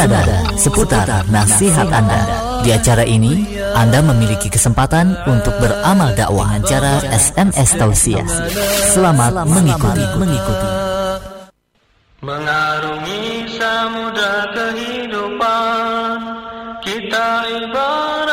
senada seputar nasihat Anda. Di acara ini, Anda memiliki kesempatan untuk beramal dakwah acara SMS Tausiah. Selamat mengikuti. mengikuti. Mengarungi samudra kehidupan, kita ibarat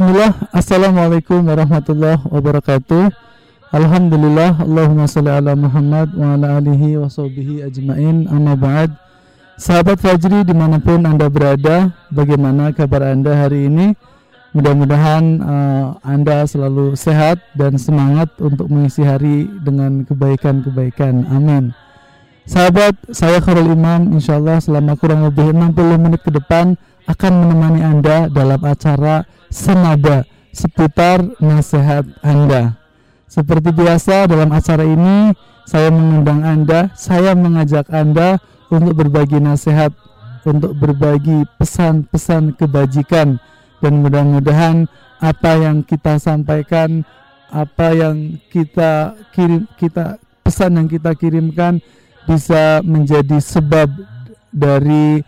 Bismillah, Assalamualaikum warahmatullahi wabarakatuh. Alhamdulillah, Allahumma salli ala Muhammad wa ala alihi wa sahbihi ajma'in. Amma ba'd. Sahabat Fajri di mana pun Anda berada Bagaimana kabar Anda hari ini? Mudah-mudahan uh, Anda selalu sehat dan semangat untuk mengisi hari dengan kebaikan-kebaikan. Amin. Sahabat, saya Khairul Imam. Insya Allah selama kurang lebih 60 menit ke depan akan menemani Anda dalam acara Senada seputar nasihat Anda. Seperti biasa dalam acara ini saya mengundang Anda, saya mengajak Anda untuk berbagi nasihat, untuk berbagi pesan-pesan kebajikan dan mudah-mudahan apa yang kita sampaikan, apa yang kita kirim kita pesan yang kita kirimkan bisa menjadi sebab dari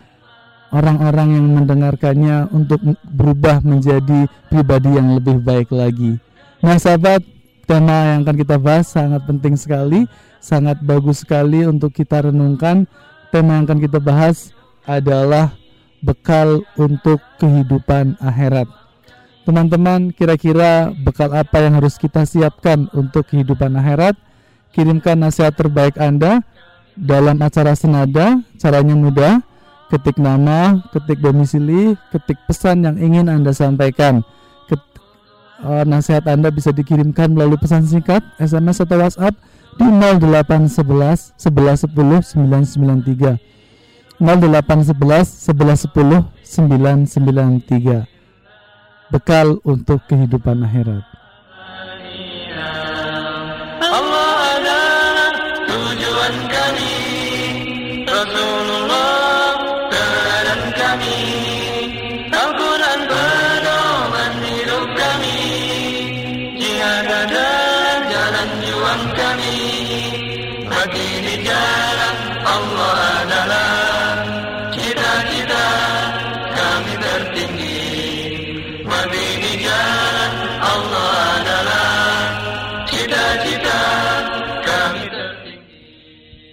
orang-orang yang mendengarkannya untuk berubah menjadi pribadi yang lebih baik lagi. Nah, sahabat, tema yang akan kita bahas sangat penting sekali, sangat bagus sekali untuk kita renungkan. Tema yang akan kita bahas adalah bekal untuk kehidupan akhirat. Teman-teman, kira-kira bekal apa yang harus kita siapkan untuk kehidupan akhirat? Kirimkan nasihat terbaik Anda dalam acara senada caranya mudah ketik nama ketik domisili ketik pesan yang ingin anda sampaikan. Uh, nasihat anda bisa dikirimkan melalui pesan singkat sms atau whatsapp di 0811 1110 993 0811 1110 993 bekal untuk kehidupan akhirat. Allah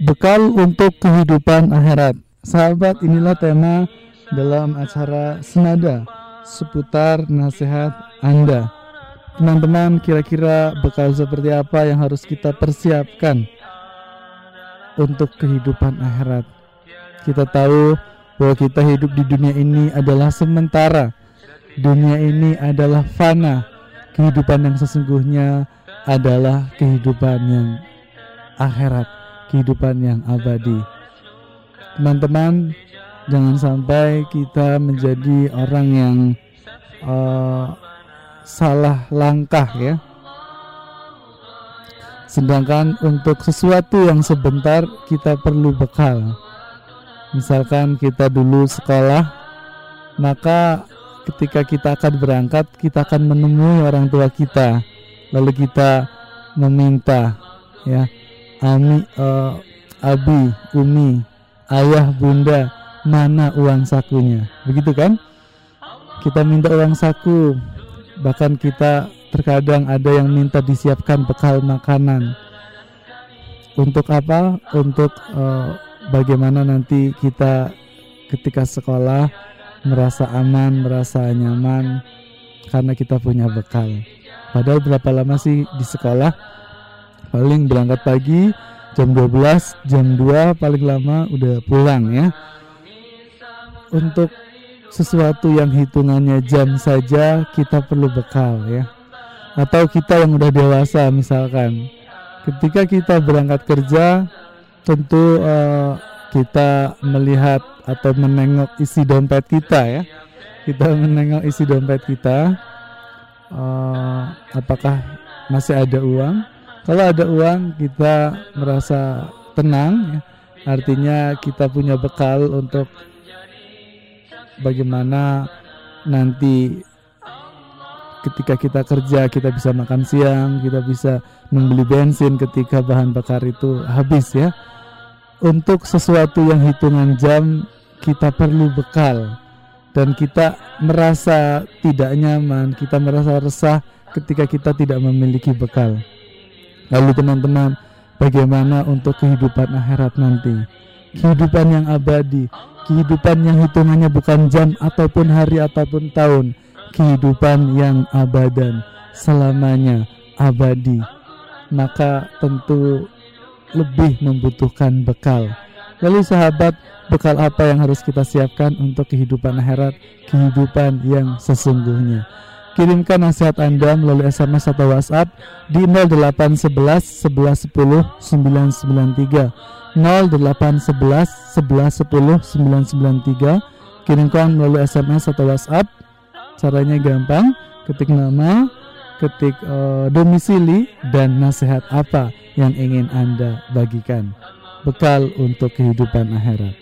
Bekal untuk kehidupan akhirat. Sahabat, inilah tema dalam acara Senada seputar nasihat Anda. Teman-teman, kira-kira bekal seperti apa yang harus kita persiapkan untuk kehidupan akhirat? Kita tahu bahwa kita hidup di dunia ini adalah sementara. Dunia ini adalah fana. Kehidupan yang sesungguhnya adalah kehidupan yang akhirat, kehidupan yang abadi. Teman-teman, jangan sampai kita menjadi orang yang uh, salah langkah ya. Sedangkan untuk sesuatu yang sebentar kita perlu bekal. Misalkan kita dulu sekolah, maka ketika kita akan berangkat, kita akan menemui orang tua kita. lalu kita meminta ya ami uh, abi umi ayah bunda mana uang sakunya? Begitu kan? Kita minta uang saku. Bahkan kita terkadang ada yang minta disiapkan bekal makanan. Untuk apa? Untuk uh, bagaimana nanti kita ketika sekolah merasa aman merasa nyaman karena kita punya bekal. Padahal berapa lama sih di sekolah paling berangkat pagi jam 12 jam 2 paling lama udah pulang ya. Untuk sesuatu yang hitungannya jam saja kita perlu bekal ya. Atau kita yang udah dewasa misalkan. Ketika kita berangkat kerja tentu uh, kita melihat atau menengok isi dompet kita ya. Kita menengok isi dompet kita uh, apakah masih ada uang kalau ada uang kita merasa tenang ya. artinya kita punya bekal untuk bagaimana nanti ketika kita kerja kita bisa makan siang kita bisa membeli bensin ketika bahan bakar itu habis ya. Untuk sesuatu yang hitungan jam kita perlu bekal. Dan kita merasa tidak nyaman kita merasa resah ketika kita tidak memiliki bekal lalu teman-teman bagaimana untuk kehidupan akhirat nanti? Kehidupan yang abadi kehidupan yang hitungannya bukan jam ataupun hari ataupun tahun. Kehidupan yang abadan selamanya abadi. Maka tentu lebih membutuhkan bekal. Lalu sahabat bekal apa yang harus kita siapkan untuk kehidupan akhirat? Kehidupan yang sesungguhnya kirimkan nasihat Anda melalui SMS atau WhatsApp di 0811 1110 993 0811 1110 993 kirimkan melalui SMS atau WhatsApp Caranya gampang, ketik nama, ketik uh, domisili dan nasihat apa yang ingin Anda bagikan. Bekal untuk kehidupan akhirat.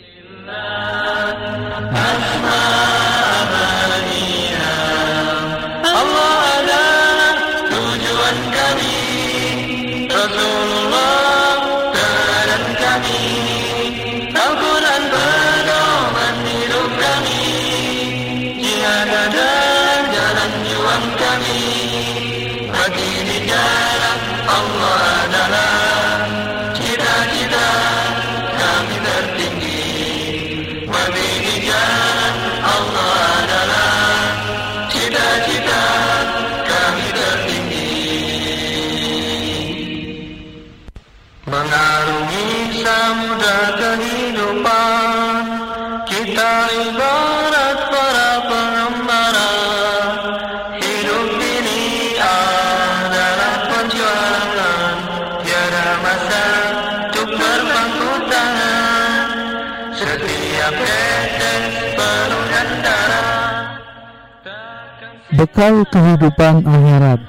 Bekal kehidupan akhirat.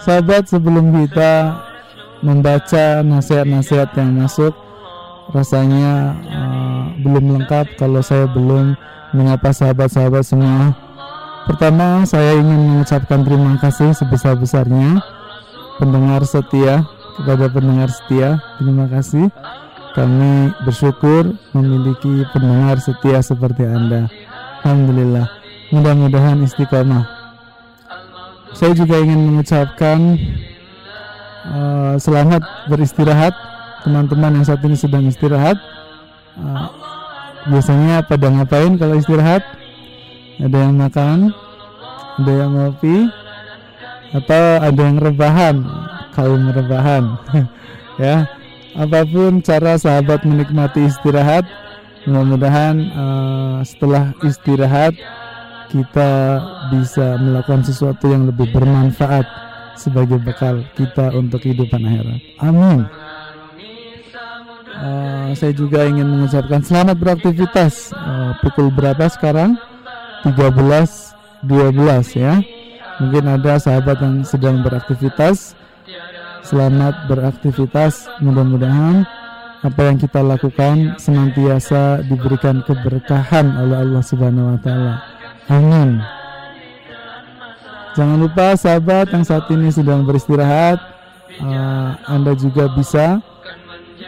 Sahabat sebelum kita membaca nasihat-nasihat yang masuk, rasanya uh, belum lengkap kalau saya belum menyapa sahabat-sahabat semua. Pertama, saya ingin mengucapkan terima kasih sebesar-besarnya pendengar setia kepada pendengar setia. Terima kasih. Kami bersyukur memiliki pendengar setia seperti Anda. Alhamdulillah. Mudah-mudahan istiqomah saya juga ingin mengucapkan uh, selamat beristirahat teman-teman yang saat ini sedang istirahat. Uh, biasanya pada ngapain kalau istirahat? Ada yang makan, ada yang ngopi, atau ada yang rebahan, kaum rebahan. ya, apa pun cara sahabat menikmati istirahat, mudah-mudahan uh, setelah istirahat kita bisa melakukan sesuatu yang lebih bermanfaat sebagai bekal kita untuk kehidupan akhirat. Amin. Uh, saya juga ingin mengucapkan selamat beraktivitas. Uh, pukul berapa sekarang? 13.12 ya. Mungkin ada sahabat yang sedang beraktivitas. Selamat beraktivitas. Mudah-mudahan apa yang kita lakukan senantiasa diberikan keberkahan oleh Allah Subhanahu wa taala. Amin. Jangan lupa sahabat yang saat ini sedang beristirahat, uh, Anda juga bisa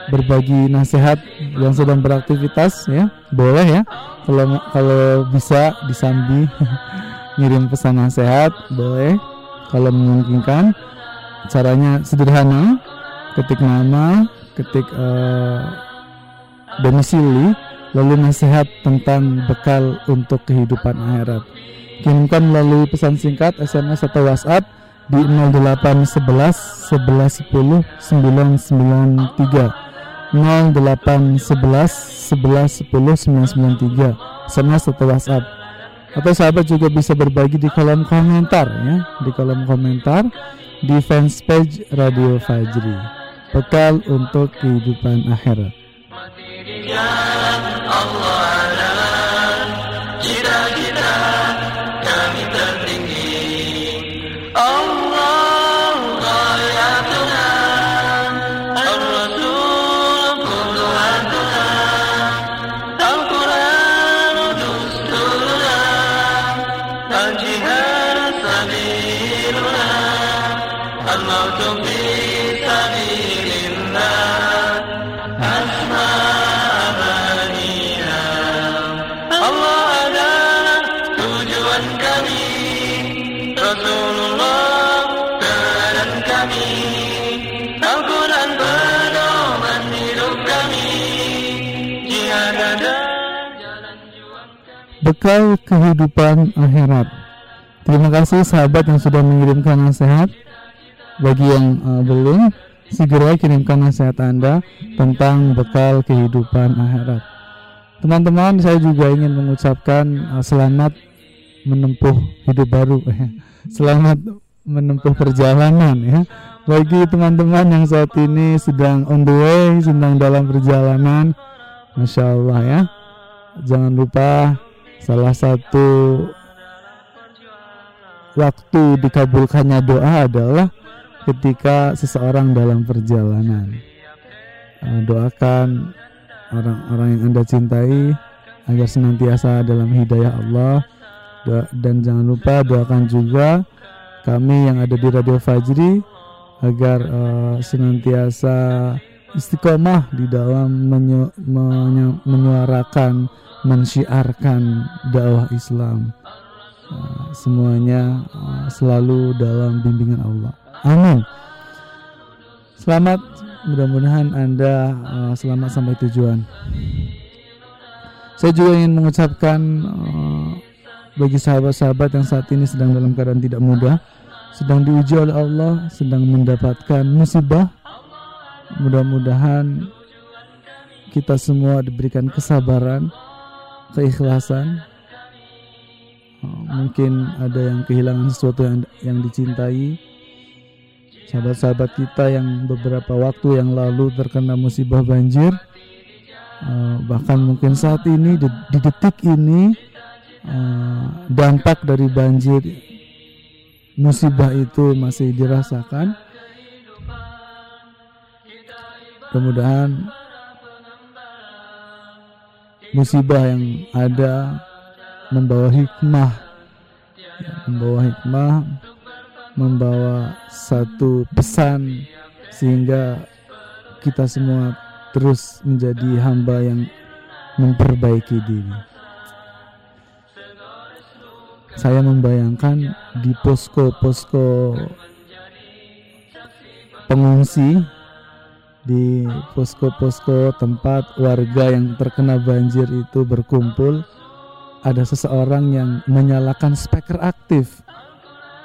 berbagi nasihat yang sedang beraktivitas ya, boleh ya. Kalau kalau bisa disambi ngirim pesan nasihat, boleh. Kalau memungkinkan, caranya sederhana, ketik nama, ketik uh, domisili, lalu nasihat tentang bekal untuk kehidupan akhirat. Kirimkan melalui pesan singkat, SMS atau WhatsApp di 0811 1110 993 0811 1110 993 SMS atau WhatsApp. Atau sahabat juga bisa berbagi di kolom komentar ya di kolom komentar di fanspage Radio Fajri. Bekal untuk kehidupan akhirat يا الله لا bekal kehidupan akhirat. Terima kasih sahabat yang sudah mengirimkan nasihat. Bagi yang uh, belum, segera kirimkan nasihat Anda tentang bekal kehidupan akhirat. Teman-teman, saya juga ingin mengucapkan uh, selamat menempuh hidup baru. selamat menempuh perjalanan ya. Bagi teman-teman yang saat ini sedang on the way, sedang dalam perjalanan, Masya Allah ya. Jangan lupa Salah satu waktu dikabulkannya doa adalah ketika seseorang dalam perjalanan. Uh, doakan orang-orang yang Anda cintai agar senantiasa dalam hidayah Allah dan jangan lupa doakan juga kami yang ada di Radio Fajri agar uh, senantiasa istiqomah di dalam menyu menyu menyuarakan mensyiarkan dakwah Islam. Uh, semuanya uh, selalu dalam bimbingan Allah. Amin. Selamat mudah-mudahan anda uh, selamat sampai tujuan. Saya juga ingin mengucapkan bagi sahabat-sahabat yang saat ini sedang dalam keadaan tidak mudah sedang diuji oleh Allah sedang mendapatkan musibah mudah-mudahan kita semua diberikan kesabaran keikhlasan. Oh, mungkin ada yang kehilangan sesuatu yang yang dicintai. Sahabat-sahabat kita yang beberapa waktu yang lalu terkena musibah banjir uh, bahkan mungkin saat ini di, di detik ini uh, dampak dari banjir musibah itu masih dirasakan. Mudah-mudahan musibah yang ada membawa hikmah. Membawa hikmah membawa satu pesan sehingga kita semua terus menjadi hamba yang memperbaiki diri. Saya membayangkan di posko-posko pengungsi di posko-posko tempat warga yang terkena banjir itu berkumpul ada seseorang yang menyalakan speaker aktif.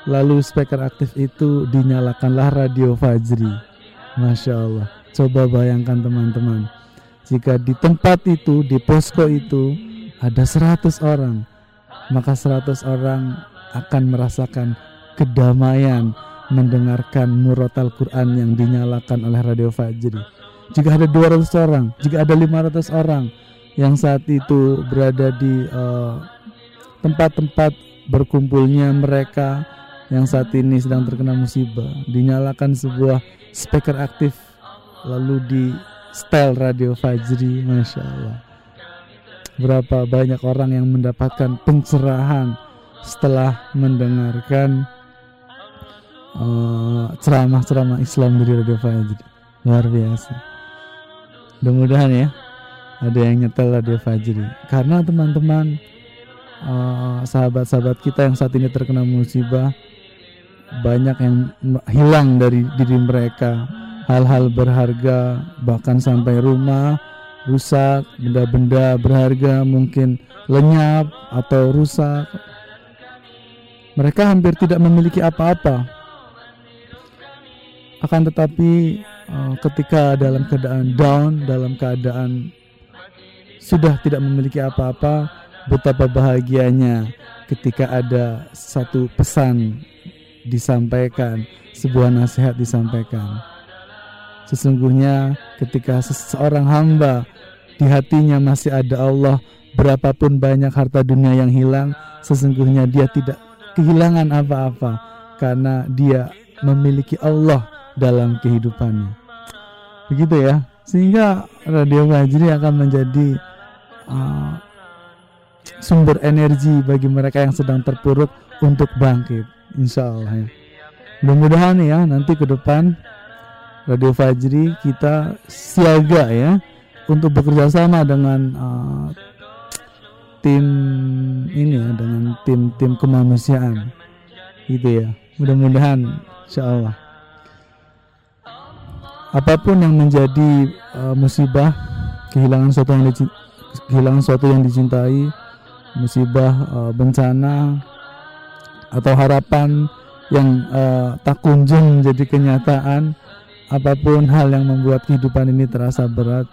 Lalu speaker aktif itu dinyalakanlah radio Fajri. Masya Allah. Coba bayangkan teman-teman. Jika di tempat itu di posko itu ada 100 orang maka 100 orang akan merasakan kedamaian mendengarkan murotal Quran yang dinyalakan oleh Radio Fajri. Jika ada 200 orang, jika ada 500 orang yang saat itu berada di eh, tempat-tempat uh, berkumpulnya mereka yang saat ini sedang terkena musibah, dinyalakan sebuah speaker aktif lalu di style Radio Fajri, masya Allah. Berapa banyak orang yang mendapatkan pencerahan setelah mendengarkan eh, ceramah-ceramah Islam dari Radio Fajri luar biasa. Mudah-mudahan ya ada yang nyetel Radio Fajri karena teman-teman eh, sahabat-sahabat kita yang saat ini terkena musibah banyak yang hilang dari diri mereka. Hal-hal berharga bahkan sampai rumah rusak benda-benda berharga mungkin lenyap atau rusak. Mereka hampir tidak memiliki apa-apa akan tetapi eh, ketika dalam keadaan down dalam keadaan sudah tidak memiliki apa-apa betapa bahagianya ketika ada satu pesan disampaikan sebuah nasihat disampaikan. Sesungguhnya ketika seseorang hamba di hatinya masih ada Allah berapapun banyak harta dunia yang hilang sesungguhnya dia tidak kehilangan apa-apa karena dia memiliki Allah dalam kehidupannya. Begitu ya. Sehingga radio Fajri akan menjadi uh, sumber energi bagi mereka yang sedang terpuruk untuk bangkit insya Allah ya. Mudah-mudahan ya nanti ke depan Radio Fajri kita siaga ya untuk bekerja sama dengan uh, tim ini ya dengan tim-tim kemanusiaan. Gitu ya. Mudah-mudahan insya Allah apa pun yang menjadi uh, musibah kehilangan sesuatu yang kehilangan sesuatu yang dicintai musibah uh, bencana atau harapan yang uh, tak kunjung menjadi kenyataan apa pun hal yang membuat kehidupan ini terasa berat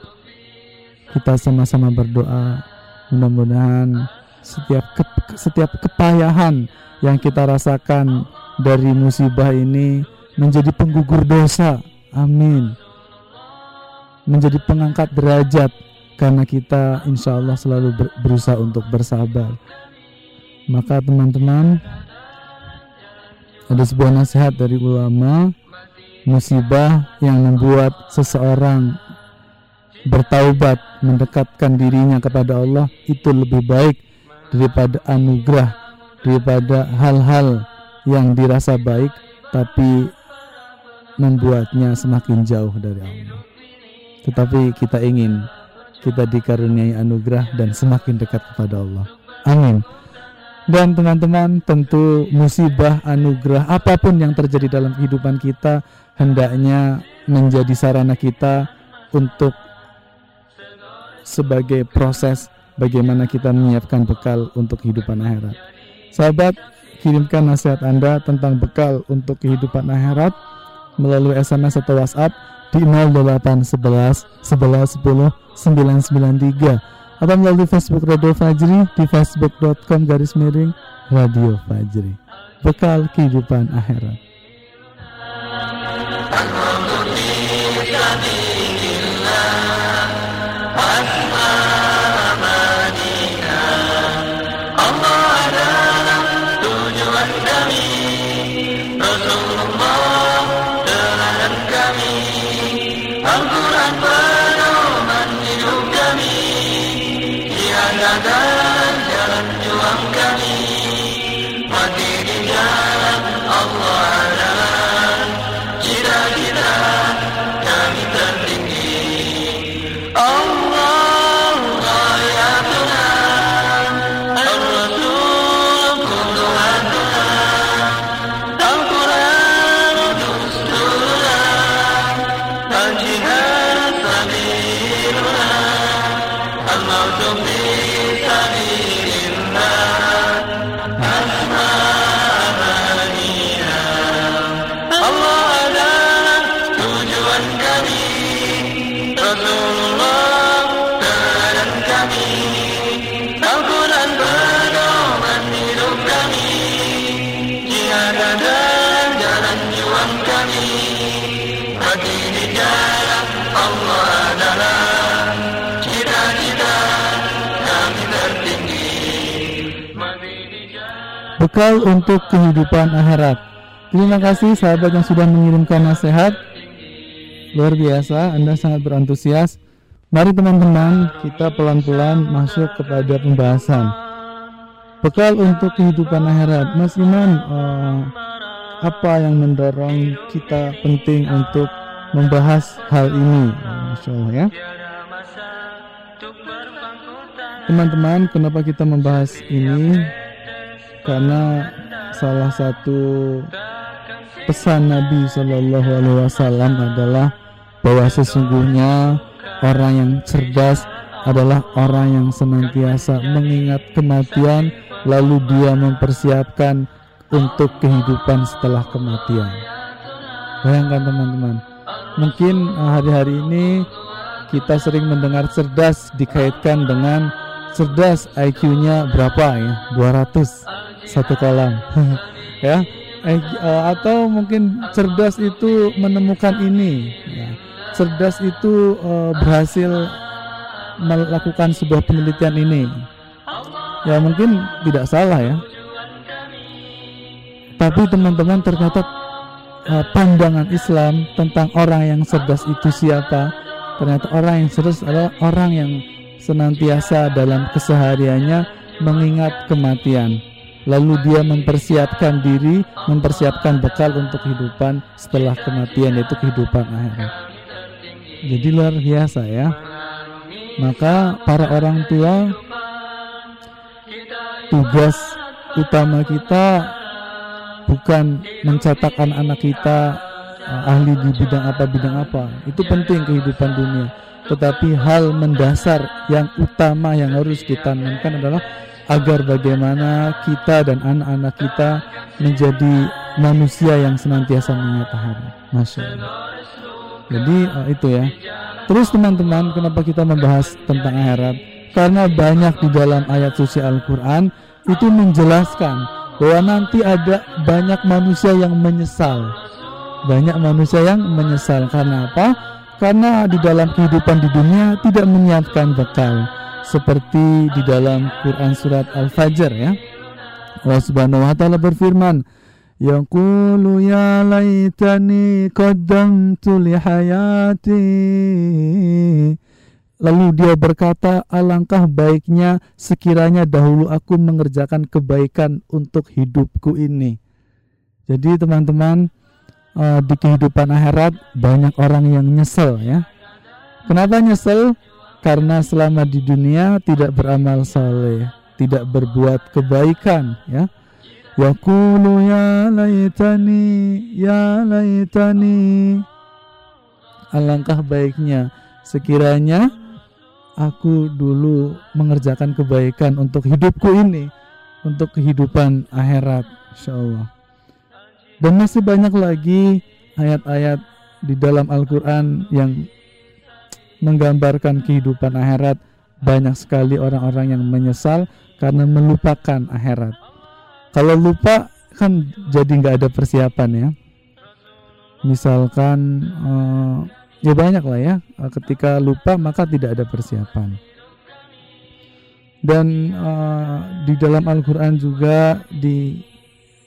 kita sama-sama berdoa. Mudah-mudahan setiap ke- setiap kepayahan yang kita rasakan dari musibah ini menjadi penggugur dosa amin. Menjadi pengangkat derajat karena kita insya Allah selalu ber- berusaha untuk bersabar. Maka teman-teman ada sebuah nasihat dari ulama musibah yang membuat seseorang bertaubat mendekatkan dirinya kepada Allah itu lebih baik daripada anugerah daripada hal-hal yang dirasa baik tapi membuatnya semakin jauh dari Allah. Tetapi kita ingin kita dikaruniai anugerah dan semakin dekat kepada Allah. Amin. Dan teman-teman tentu musibah anugerah apa pun yang terjadi dalam kehidupan kita hendaknya menjadi sarana kita untuk sebagai proses bagaimana kita menyiapkan bekal untuk kehidupan akhirat. Sahabat, kirimkan nasihat Anda tentang bekal untuk kehidupan akhirat melalui SMS atau WhatsApp di 0811 11 10 993 atau melalui Facebook Radio Fajri di facebook.com garis miring Radio Fajri. Bekal kehidupan akhirat. Bekal untuk kehidupan akhirat. Terima kasih sahabat yang sudah mengirimkan nasihat. Luar biasa, Anda sangat berantusias. Mari teman-teman, kita pelan-pelan masuk kepada pembahasan. Bekal untuk kehidupan akhirat. Mas Iman, eh, apa yang mendorong kita penting untuk membahas hal ini? Masya Allah ya. Teman-teman, kenapa kita membahas ini? Karena salah satu pesan Nabi Shallallahu Alaihi Wasallam adalah bahwa sesungguhnya orang yang cerdas adalah orang yang senantiasa mengingat kematian lalu dia mempersiapkan untuk kehidupan setelah kematian. Bayangkan teman-teman, mungkin eh, hari-hari ini kita sering mendengar cerdas dikaitkan dengan cerdas IQ-nya berapa ya? 200 satu kolam. ya. Eh, atau mungkin cerdas itu menemukan ini ya. Cerdas itu uh, berhasil melakukan sebuah penelitian ini. Ya mungkin tidak salah ya. Tapi teman-teman ternyata uh, pandangan Islam tentang orang yang cerdas itu siapa? Ternyata orang yang cerdas adalah orang yang senantiasa dalam kesehariannya mengingat kematian. Lalu dia mempersiapkan diri, mempersiapkan bekal untuk kehidupan setelah kematian yaitu kehidupan akhirat. Jadi luar biasa ya. Maka para orang tua tugas utama kita bukan mencetak anak-anak kita uh, ahli di bidang apa bidang apa. Itu penting kehidupan dunia. Tetapi hal mendasar yang utama yang harus ditanamkan adalah agar bagaimana kita dan anak-anak kita menjadi manusia yang senantiasa mengingat hari. Masya Allah. Jadi uh, itu ya. Terus teman-teman, kenapa kita membahas tentang akhirat? Karena banyak di dalam ayat suci Al-Quran itu menjelaskan bahwa nanti ada banyak manusia yang menyesal. Banyak manusia yang menyesal karena apa? Karena di dalam kehidupan di dunia tidak menyiapkan bekal seperti di dalam Quran surat Al-Fajr ya. Allah Subhanahu wa taala berfirman, Yaqulu ya laitani qaddamtu li hayati Lalu dia berkata, alangkah baiknya sekiranya dahulu aku mengerjakan kebaikan untuk hidupku ini. Jadi teman-teman, uh, di kehidupan akhirat banyak orang yang nyesel ya. Kenapa nyesel? Karena selama di dunia tidak beramal saleh, tidak berbuat kebaikan ya. Yaqulu ya laitani ya laitani Alangkah baiknya sekiranya aku dulu mengerjakan kebaikan untuk hidupku ini, untuk kehidupan akhirat, insya Allah. Dan masih banyak lagi ayat-ayat di dalam Al-Quran yang menggambarkan kehidupan akhirat. Banyak sekali orang-orang yang menyesal karena melupakan akhirat. Kalau lupa kan jadi nggak ada persiapan ya. Misalkan uh, ya banyak lah ya eh, ketika lupa maka tidak ada persiapan dan uh, di dalam Al-Quran juga di,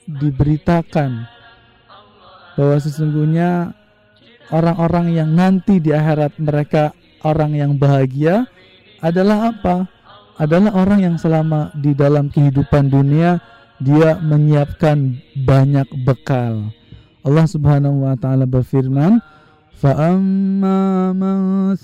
diberitakan bahwa sesungguhnya orang-orang yang nanti di akhirat mereka orang yang bahagia adalah apa? Adalah orang yang selama di dalam kehidupan dunia dia menyiapkan banyak bekal. Allah Subhanahu wa taala berfirman, "Fa'amma man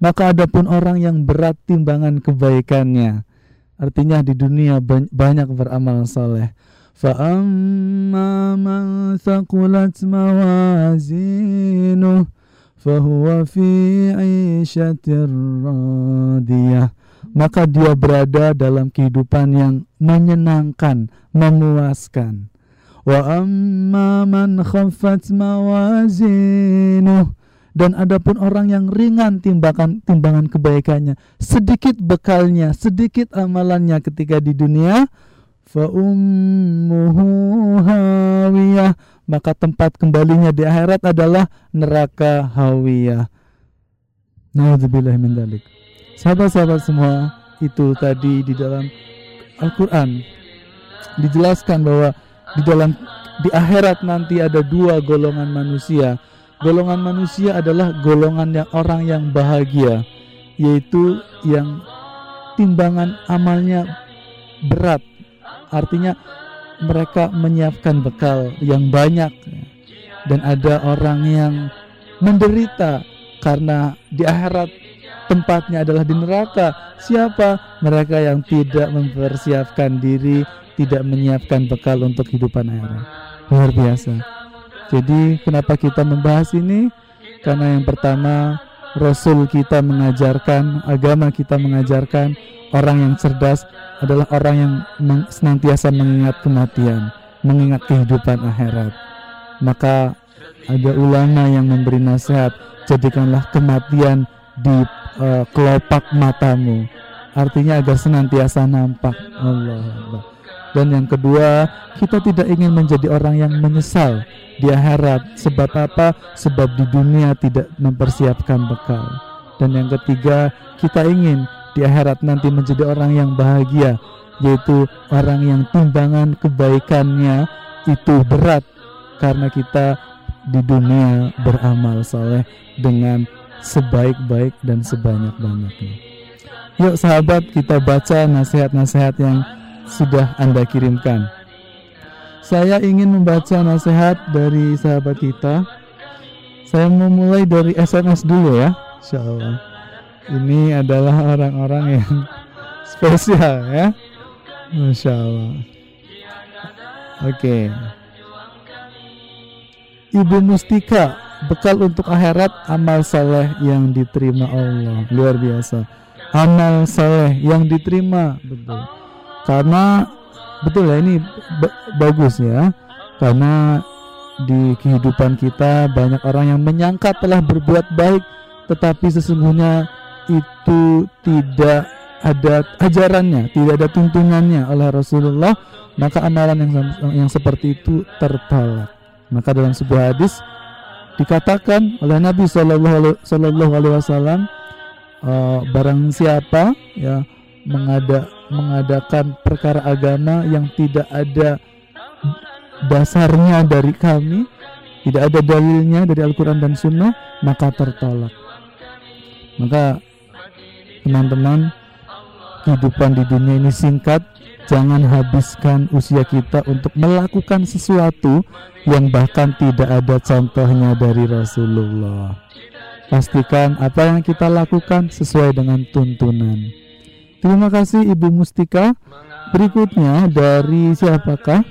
Maka adapun orang yang berat timbangan kebaikannya. Artinya di dunia banyak beramal saleh فأما من ثقلت موازينه فهو في عيشة راضية maka dia berada dalam kehidupan yang menyenangkan, memuaskan. Wa amma man khaffat mawazinuh dan adapun orang yang ringan timbangan timbangan kebaikannya, sedikit bekalnya, sedikit amalannya ketika di dunia, fa ummuhu maka tempat kembalinya di akhirat adalah neraka hawiyah. Nauzubillah min dalik. Sahabat-sahabat semua, itu tadi di dalam Al-Qur'an dijelaskan bahwa di dalam di akhirat nanti ada dua golongan manusia. Golongan manusia adalah golongan yang orang yang bahagia, yaitu yang timbangan amalnya berat, artinya mereka menyiapkan bekal yang banyak ya. dan ada orang yang menderita karena di akhirat tempatnya adalah di neraka. Siapa? Mereka yang tidak mempersiapkan diri, tidak menyiapkan bekal untuk kehidupan akhirat. Luar biasa. Jadi kenapa kita membahas ini? Karena yang pertama Rasul kita mengajarkan, agama kita mengajarkan orang yang cerdas adalah orang yang senantiasa mengingat kematian, mengingat kehidupan akhirat. Maka ada ulama yang memberi nasihat, jadikanlah kematian di uh, kelopak matamu. Artinya agar senantiasa nampak Allah. Dan yang kedua, kita tidak ingin menjadi orang yang menyesal di akhirat. Sebab apa? Sebab di dunia tidak mempersiapkan bekal. Dan yang ketiga, kita ingin di akhirat nanti menjadi orang yang bahagia, yaitu orang yang timbangan kebaikannya itu berat karena kita di dunia beramal soleh dengan sebaik-baik dan sebanyak-banyaknya. Yuk sahabat kita baca nasihat-nasihat yang sudah Anda kirimkan. Saya ingin membaca nasihat dari sahabat kita. Saya mau mulai dari SMS dulu ya, Insya Allah. Ini adalah orang-orang yang spesial ya, Masya Allah. Oke. Okay. Ibu Mustika, bekal untuk akhirat amal saleh yang diterima Allah. Luar biasa. Amal saleh yang diterima, betul. Karena betul ya ini bagus ya. Karena di kehidupan kita banyak orang yang menyangka telah berbuat baik tetapi sesungguhnya itu tidak ada ajarannya, tidak ada tuntunannya oleh Rasulullah, maka amalan yang yang seperti itu tertolak. Maka dalam sebuah hadis dikatakan oleh Nabi Shallallahu Alaihi Wasallam uh, barang siapa ya mengada, mengadakan perkara agama yang tidak ada dasarnya dari kami, tidak ada dalilnya dari Al-Quran dan Sunnah, maka tertolak. Maka teman-teman kehidupan di dunia ini singkat jangan habiskan usia kita untuk melakukan sesuatu yang bahkan tidak ada contohnya dari Rasulullah. Pastikan apa yang kita lakukan sesuai dengan tuntunan. Terima kasih Ibu Mustika. Berikutnya dari siapakah?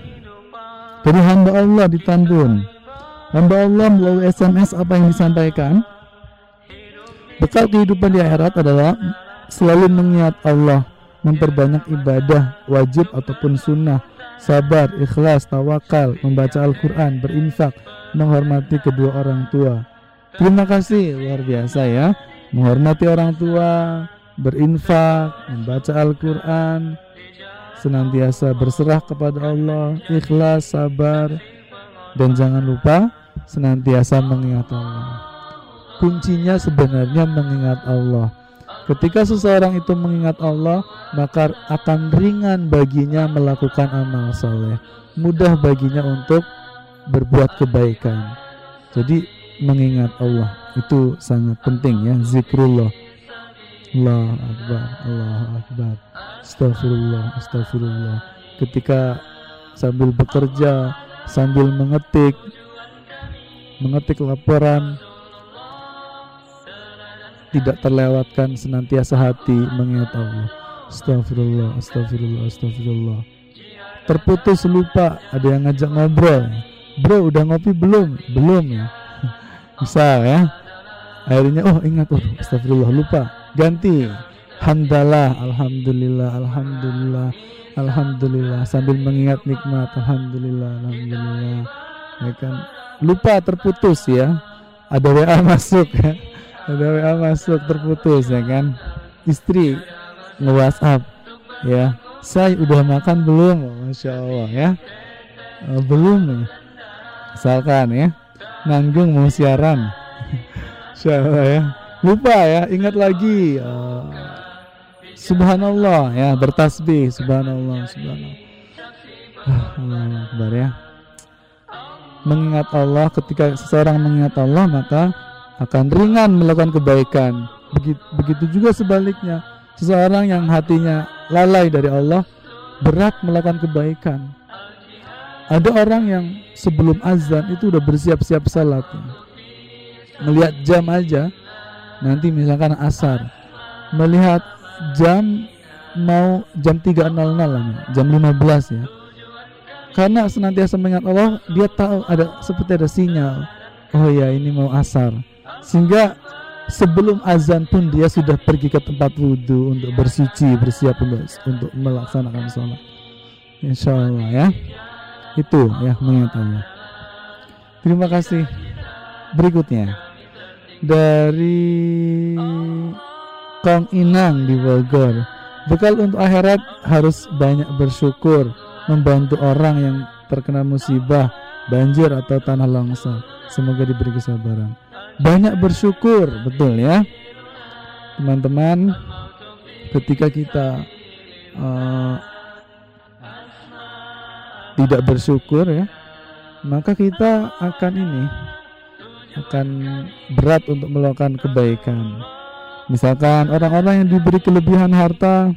Dari hamba Allah di Tambun. Hamba Allah melalui SMS apa yang disampaikan? Bekal kehidupan di akhirat adalah selalu mengingat Allah memperbanyak ibadah wajib ataupun sunnah, sabar, ikhlas, tawakal, membaca Al-Quran, berinfak, menghormati kedua orang tua. Terima kasih, luar biasa ya. Menghormati orang tua, berinfak, membaca Al-Quran, senantiasa berserah kepada Allah, ikhlas, sabar, dan jangan lupa senantiasa mengingat Allah. Kuncinya sebenarnya mengingat Allah Ketika seseorang itu mengingat Allah, maka akan ringan baginya melakukan amal soleh. Mudah baginya untuk berbuat kebaikan. Jadi mengingat Allah itu sangat penting ya, zikrullah. Allah Akbar, Allah Akbar. Astagfirullah, astagfirullah. Ketika sambil bekerja, sambil mengetik, mengetik laporan, tidak terlewatkan senantiasa hati mengingat Allah. Astagfirullah, astagfirullah, astagfirullah. Terputus lupa, ada yang ngajak ngobrol. Bro, udah ngopi belum? Belum ya. Bisa ya. Akhirnya oh ingat oh astagfirullah lupa. Ganti. Hamdalah, alhamdulillah, alhamdulillah, alhamdulillah. Sambil mengingat nikmat alhamdulillah, alhamdulillah. Ya kan? Lupa terputus ya. Ada WA masuk. Ya ada WA masuk terputus ya kan? Istri nge WhatsApp ya. Saya udah makan belum? Masya Allah ya. Uh, belum nih. Misalkan ya. Nanggung mau siaran. Masya Allah ya lupa ya ingat lagi uh, subhanallah ya bertasbih subhanallah subhanallah Allah Akbar ya mengingat Allah ketika seseorang mengingat Allah maka akan ringan melakukan kebaikan. Begitu, begitu juga sebaliknya, seseorang yang hatinya lalai dari Allah, berat melakukan kebaikan. Ada orang yang sebelum azan itu udah bersiap-siap salat. Melihat jam aja, nanti misalkan asar. Melihat jam mau jam 3.00 lah, jam 15 ya. Karena senantiasa mengingat Allah, dia tahu ada seperti ada sinyal. Oh ya, ini mau asar. Sehingga sebelum azan pun dia sudah pergi ke tempat wudhu untuk bersuci, bersiap untuk untuk melaksanakan sholat. Insya Allah ya. Itu ya mengingat Allah. Terima kasih. Berikutnya dari Kong Inang di Bogor. Bekal untuk akhirat harus banyak bersyukur, membantu orang yang terkena musibah, banjir atau tanah longsor. Semoga diberi kesabaran. Banyak bersyukur, betul ya. Teman-teman, ketika kita uh, tidak bersyukur ya, maka kita akan ini akan berat untuk melakukan kebaikan. Misalkan orang-orang yang diberi kelebihan harta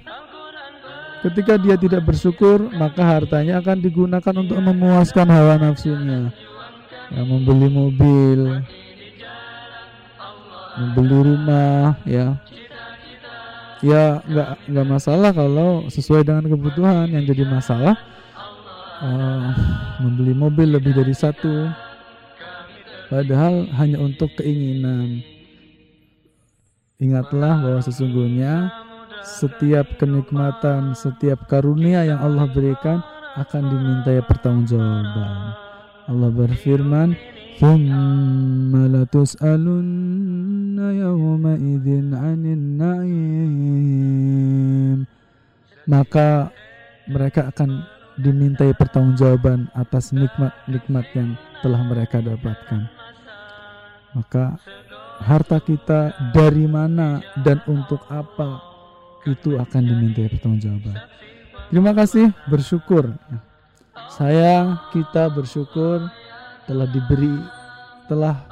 ketika dia tidak bersyukur, maka hartanya akan digunakan untuk memuaskan hawa nafsunya. Ya, membeli mobil, membeli rumah, ya. Ya, nggak nggak masalah kalau sesuai dengan kebutuhan. Yang jadi masalah uh, membeli mobil lebih dari satu padahal hanya untuk keinginan ingatlah bahwa sesungguhnya setiap kenikmatan setiap karunia yang Allah berikan akan dimintai pertanggungjawaban Allah berfirman ثم لتسألن يومئذ عن النعيم maka mereka akan dimintai pertanggungjawaban atas nikmat-nikmat yang telah mereka dapatkan. Maka harta kita dari mana dan untuk apa itu akan dimintai pertanggungjawaban. Terima kasih, bersyukur. Saya kita bersyukur telah diberi telah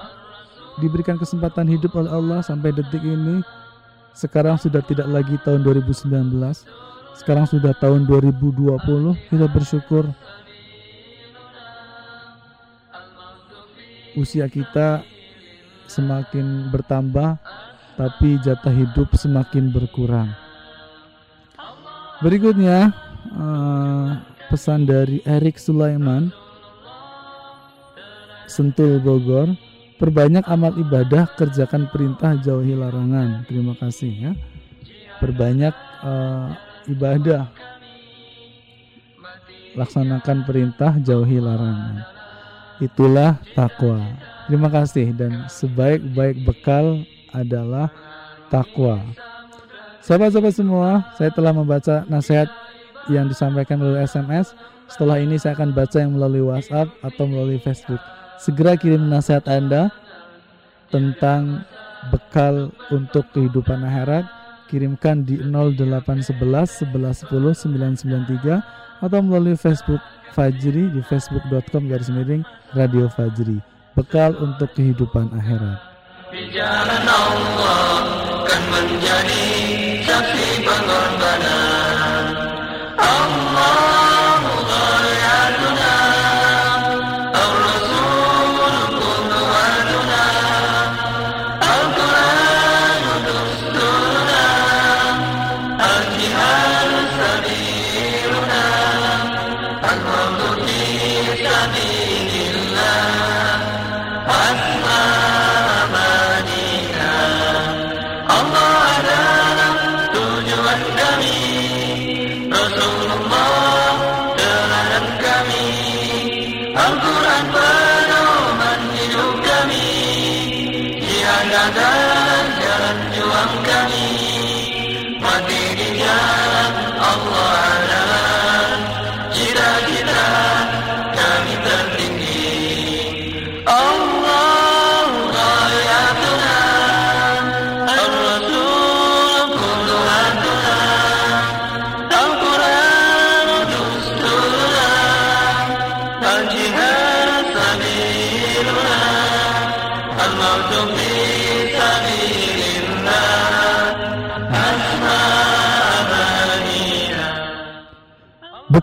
diberikan kesempatan hidup oleh Allah sampai detik ini. Sekarang sudah tidak lagi tahun 2019 sekarang sudah tahun 2020, kita bersyukur usia kita semakin bertambah, tapi jatah hidup semakin berkurang. Berikutnya, uh, pesan dari Erik Sulaiman, Sentul Bogor, perbanyak amal ibadah, kerjakan perintah, jauhi larangan. Terima kasih ya. Perbanyak uh, ibadah laksanakan perintah jauhi larangan itulah takwa terima kasih. Dan sebaik-baik bekal adalah takwa. Sahabat-sahabat semua saya telah membaca nasihat yang disampaikan melalui SMS setelah ini saya akan baca yang melalui WhatsApp atau melalui Facebook. Segera kirim nasihat Anda tentang bekal untuk kehidupan akhirat. Kirimkan di 0811 11 10 993 atau melalui Facebook Fajri di facebook.com garis miring Radio Fajri. Bekal untuk kehidupan akhirat.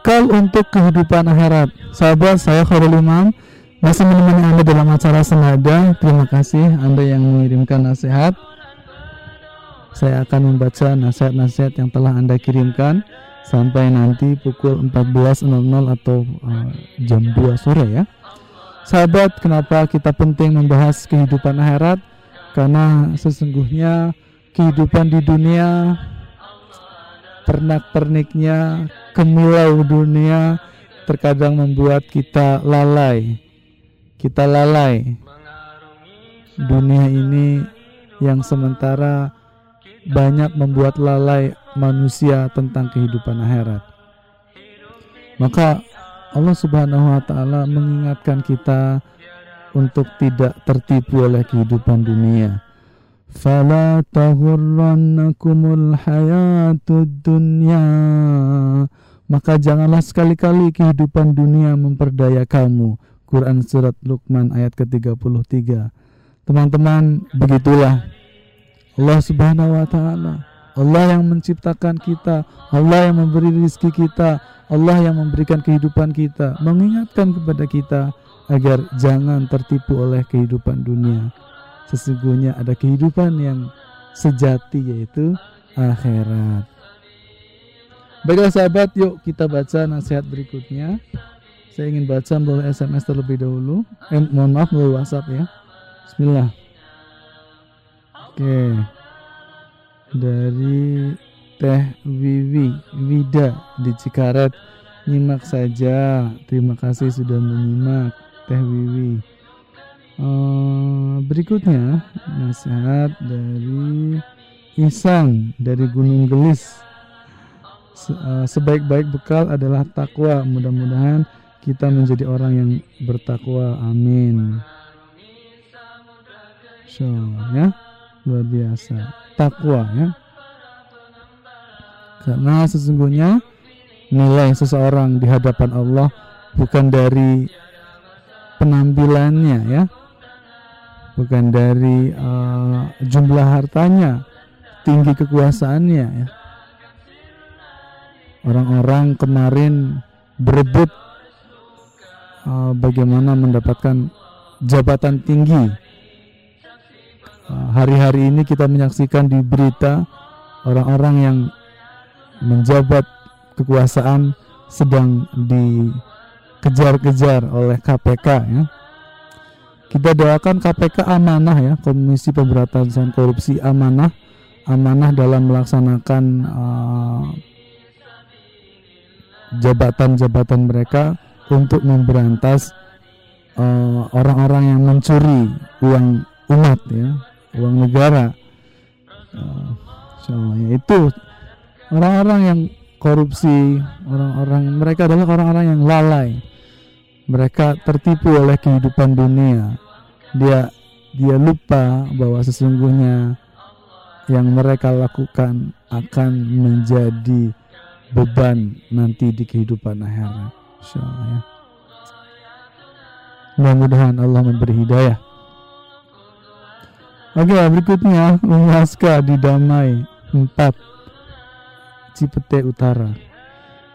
Bekal untuk kehidupan akhirat. Sahabat saya Khairul Imam masih menemani Anda dalam acara senada. Terima kasih Anda yang mengirimkan nasihat. Saya akan membaca nasihat-nasihat yang telah Anda kirimkan sampai nanti pukul 14.00 atau uh, jam 2 sore ya. Sahabat, kenapa kita penting membahas kehidupan akhirat? Karena sesungguhnya kehidupan di dunia pernak-perniknya kemilau dunia terkadang membuat kita lalai. Kita lalai. Dunia ini yang sementara banyak membuat lalai manusia tentang kehidupan akhirat. Maka Allah Subhanahu wa taala mengingatkan kita untuk tidak tertipu oleh kehidupan dunia. Fala taghurrannakumul hayatud dunya maka janganlah sekali-kali kehidupan dunia memperdaya kamu. Quran Surat Luqman ayat ke-33 Teman-teman, begitulah. Allah subhanahu wa ta'ala. Allah yang menciptakan kita. Allah yang memberi rizki kita. Allah yang memberikan kehidupan kita. Mengingatkan kepada kita Agar jangan tertipu oleh kehidupan dunia Sesungguhnya ada kehidupan yang sejati yaitu akhirat Baiklah sahabat, yuk kita baca nasihat berikutnya. Saya ingin baca melalui SMS terlebih dahulu. Eh, mohon maaf melalui WhatsApp ya. Bismillah. Oke. Dari Teh Vivi Vida di Cikaret. Nyimak saja. Terima kasih sudah menyimak Teh Vivi. Uh, berikutnya nasihat dari Isang dari Gunung Gelis Eh, sebaik-baik bekal adalah takwa. Mudah-mudahan kita menjadi orang yang bertakwa. Amin. So, ya. Luar biasa. Takwa ya. Karena sesungguhnya nilai seseorang di hadapan Allah bukan dari penampilannya ya. Bukan dari uh, jumlah hartanya, tinggi kekuasaannya ya orang-orang kemarin berebut uh, bagaimana mendapatkan jabatan tinggi. Uh, hari-hari uh, ini kita menyaksikan di berita orang-orang yang menjabat kekuasaan sedang dikejar-kejar oleh KPK ya. Kita doakan KPK amanah ya, Komisi Pemberantasan Korupsi amanah, amanah dalam melaksanakan uh, jabatan-jabatan mereka untuk memberantas eh, orang-orang uh, yang mencuri uang umat ya uang negara. Uh, itu orang-orang yang korupsi orang-orang mereka adalah orang-orang yang lalai mereka tertipu oleh kehidupan dunia dia dia lupa bahwa sesungguhnya yang mereka lakukan akan menjadi beban nanti di kehidupan akhirat. Insyaallah ya. Mudah-mudahan Allah memberi hidayah. Oke, berikutnya Umaska di Damai 4 Cipete Utara.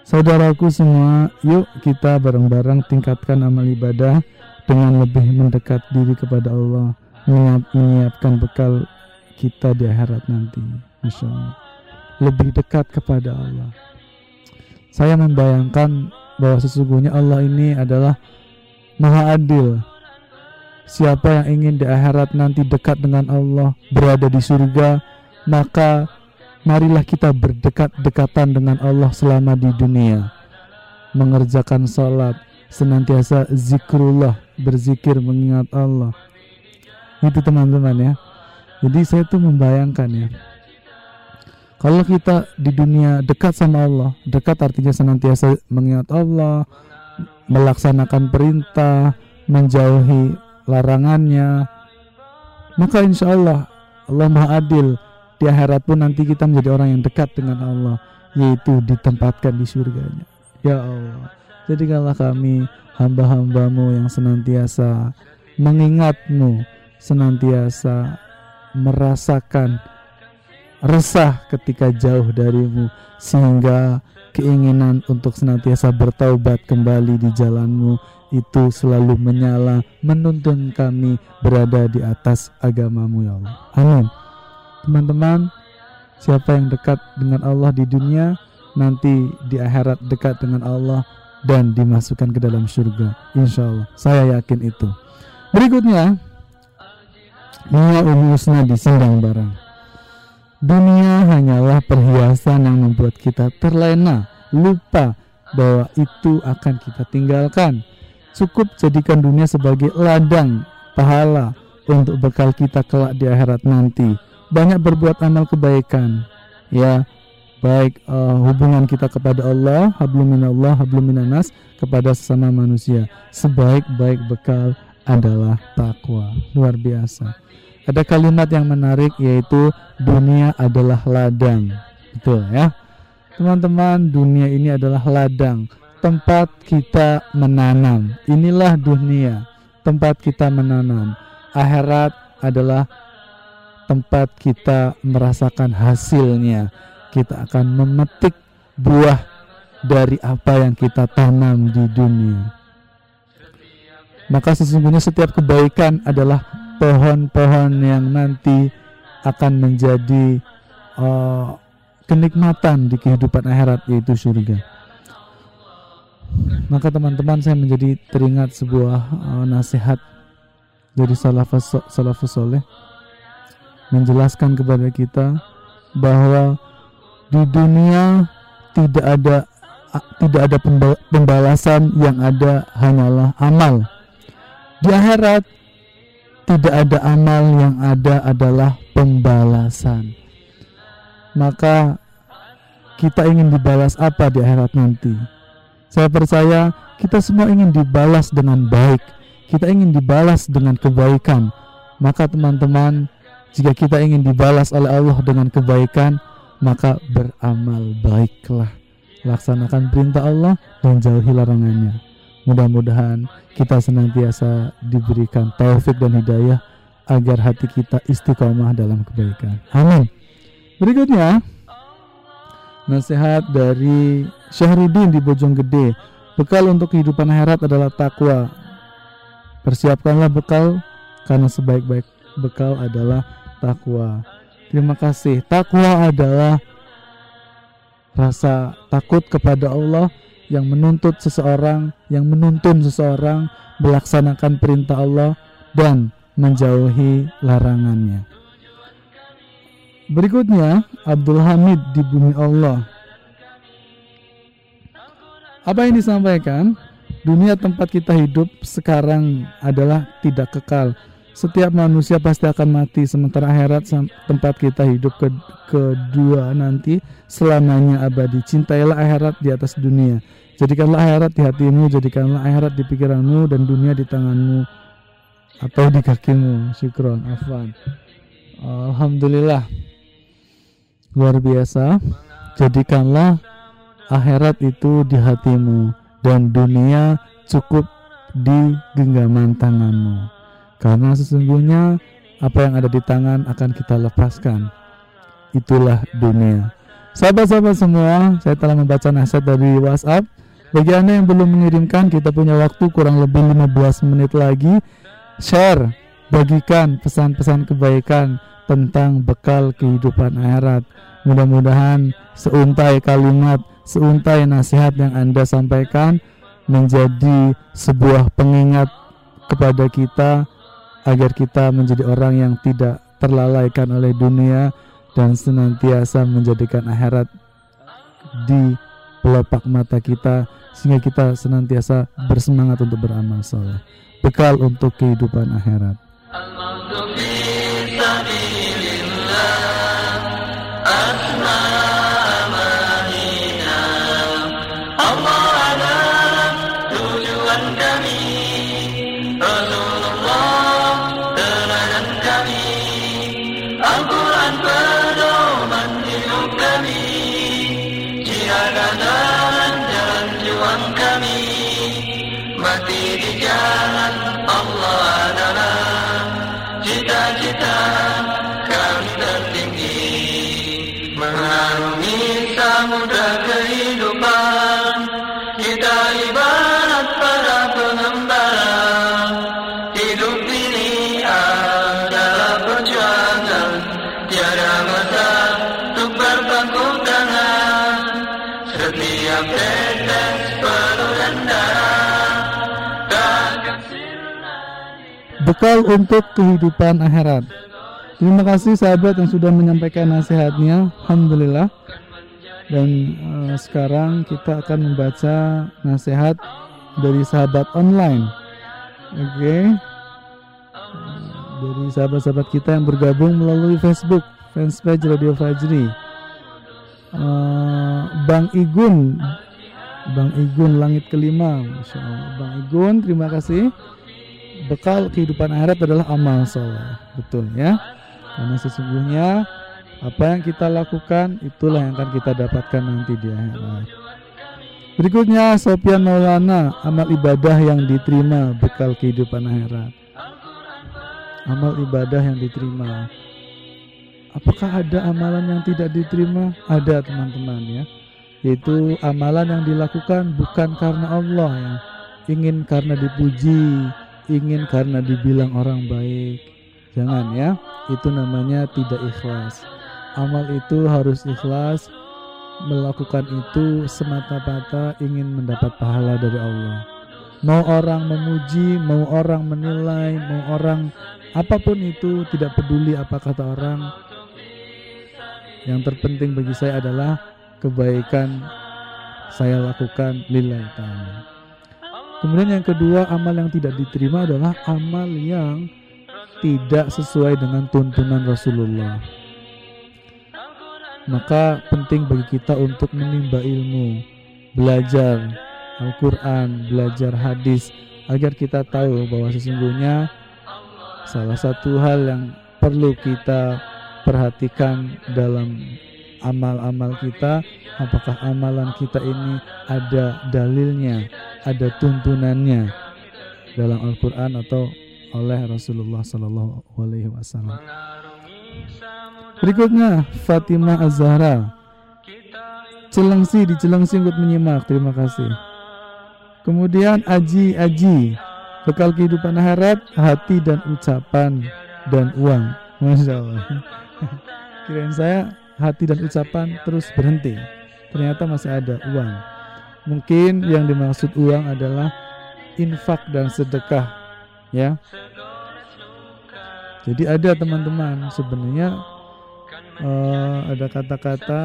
Saudaraku semua, yuk kita bareng-bareng tingkatkan amal ibadah dengan lebih mendekat diri kepada Allah, menyiapkan bekal kita di akhirat nanti. Masya Allah. Lebih dekat kepada Allah saya membayangkan bahwa sesungguhnya Allah ini adalah maha adil. Siapa yang ingin di akhirat nanti dekat dengan Allah, berada di surga, maka marilah kita berdekat-dekatan dengan Allah selama di dunia. Mengerjakan salat, senantiasa zikrullah, berzikir mengingat Allah. Itu teman-teman ya. Jadi saya tuh membayangkan ya, kalau kita di dunia dekat sama Allah, dekat artinya senantiasa mengingat Allah, melaksanakan perintah, menjauhi larangannya, maka insya Allah Allah Maha Adil di akhirat pun nanti kita menjadi orang yang dekat dengan Allah, yaitu ditempatkan di surganya. Ya Allah, jadikanlah kami hamba-hambamu yang senantiasa mengingatmu, senantiasa merasakan resah ketika jauh darimu sehingga keinginan untuk senantiasa bertaubat kembali di jalanmu itu selalu menyala menuntun kami berada di atas agamamu ya Allah. Amin. Teman-teman, siapa yang dekat dengan Allah di dunia, nanti di akhirat dekat dengan Allah dan dimasukkan ke dalam surga. Insya Allah, saya yakin itu. Berikutnya, Mulia Umi Husna di Sindang Barang. Dunia hanyalah perhiasan yang membuat kita terlena, lupa bahwa itu akan kita tinggalkan. Cukup jadikan dunia sebagai ladang pahala untuk bekal kita kelak di akhirat nanti. Banyak berbuat amal kebaikan, ya baik uh, hubungan kita kepada Allah, hablum minallah, hablum minanas kepada sesama manusia. Sebaik-baik bekal adalah takwa. Luar biasa. Ada kalimat yang menarik yaitu dunia adalah ladang. Betul ya. Teman-teman, dunia ini adalah ladang, tempat kita menanam. Inilah dunia, tempat kita menanam. Akhirat adalah tempat kita merasakan hasilnya. Kita akan memetik buah dari apa yang kita tanam di dunia. Maka sesungguhnya setiap kebaikan adalah pohon-pohon yang nanti akan menjadi uh, kenikmatan di kehidupan akhirat yaitu surga. Maka teman-teman saya menjadi teringat sebuah uh, nasihat dari salafus salafus soleh menjelaskan kepada kita bahwa di dunia tidak ada tidak ada pembalasan yang ada hanyalah amal. Di akhirat tidak ada amal yang ada adalah pembalasan. Maka kita ingin dibalas apa di akhirat nanti? Saya percaya kita semua ingin dibalas dengan baik. Kita ingin dibalas dengan kebaikan. Maka teman-teman, jika kita ingin dibalas oleh Allah dengan kebaikan, maka beramal baiklah. Laksanakan perintah Allah dan jauhi larangannya. Mudah-mudahan kita senantiasa diberikan taufik dan hidayah agar hati kita istiqomah dalam kebaikan. Amin. Berikutnya nasihat dari Syahrudin di Bojonggede. Bekal untuk kehidupan akhirat adalah takwa. Persiapkanlah bekal karena sebaik-baik bekal adalah takwa. Terima kasih. Takwa adalah rasa takut kepada Allah yang menuntut seseorang, yang menuntun seseorang melaksanakan perintah Allah dan menjauhi larangannya. Berikutnya, Abdul Hamid di bumi Allah. Apa yang disampaikan? Dunia tempat kita hidup sekarang adalah tidak kekal. Setiap manusia pasti akan mati, sementara akhirat tempat kita hidup ke kedua nanti selamanya abadi. Cintailah akhirat di atas dunia. Jadikanlah akhirat di hatimu, jadikanlah akhirat di pikiranmu dan dunia di tanganmu atau di kakimu. Syukron, afwan. Alhamdulillah. Luar biasa. Jadikanlah akhirat itu di hatimu dan dunia cukup di genggaman tanganmu. Karena sesungguhnya apa yang ada di tangan akan kita lepaskan. Itulah dunia. Sahabat-sahabat semua, saya telah membaca nasihat dari WhatsApp bagi Anda yang belum mengirimkan, kita punya waktu kurang lebih 15 menit lagi. Share, bagikan pesan-pesan kebaikan tentang bekal kehidupan akhirat. Mudah-mudahan seuntai kalimat, seuntai nasihat yang Anda sampaikan menjadi sebuah pengingat kepada kita agar kita menjadi orang yang tidak terlalaikan oleh dunia dan senantiasa menjadikan akhirat di pelopak mata kita sehingga kita senantiasa bersemangat untuk beramal soleh. Bekal untuk kehidupan akhirat bekal untuk kehidupan akhirat. Terima kasih sahabat yang sudah menyampaikan nasihatnya. Alhamdulillah. Dan eh, sekarang kita akan membaca nasihat dari sahabat online. Oke. Eh, Dari sahabat-sahabat kita yang bergabung melalui Facebook fanspage Radio Fajri. Eh, Bang Igun Bang Igun langit kelima Bang Igun terima kasih bekal kehidupan akhirat adalah amal soleh. Betul ya? Karena sesungguhnya apa yang kita lakukan itulah yang akan kita dapatkan nanti di akhirat. Berikutnya Sofian Maulana amal ibadah yang diterima bekal kehidupan akhirat. Amal ibadah yang diterima. Apakah ada amalan yang tidak diterima? Ada teman-teman ya. Yaitu amalan yang dilakukan bukan karena Allah ya. Ingin karena dipuji ingin karena dibilang orang baik. Jangan ya, itu namanya tidak ikhlas. Amal itu harus ikhlas, melakukan itu semata-mata ingin mendapat pahala dari Allah. Mau orang memuji, mau orang menilai, mau orang apa pun itu tidak peduli apa kata orang. Yang terpenting bagi saya adalah kebaikan saya lakukan lillahi ta'ala. Kemudian yang kedua, amal yang tidak diterima adalah amal yang tidak sesuai dengan tuntunan Rasulullah. Maka penting bagi kita untuk menimba ilmu, belajar Al-Quran, belajar hadis, agar kita tahu bahwa sesungguhnya salah satu hal yang perlu kita perhatikan dalam amal-amal kita, apakah amalan kita ini ada dalilnya, ada tuntunannya dalam Al-Quran atau oleh Rasulullah Sallallahu Alaihi Wasallam. Berikutnya Fatimah Az-Zahra. Celengsi di Celengsi ikut menyimak. Terima kasih. Kemudian Aji Aji. Bekal kehidupan akhirat Hati dan ucapan Dan uang. Masya Allah. Kirain saya hati dan ucapan terus berhenti. Ternyata masih ada uang. Mungkin yang dimaksud uang adalah Infak dan sedekah Ya. Jadi ada teman-teman Sebenarnya eh, Ada kata-kata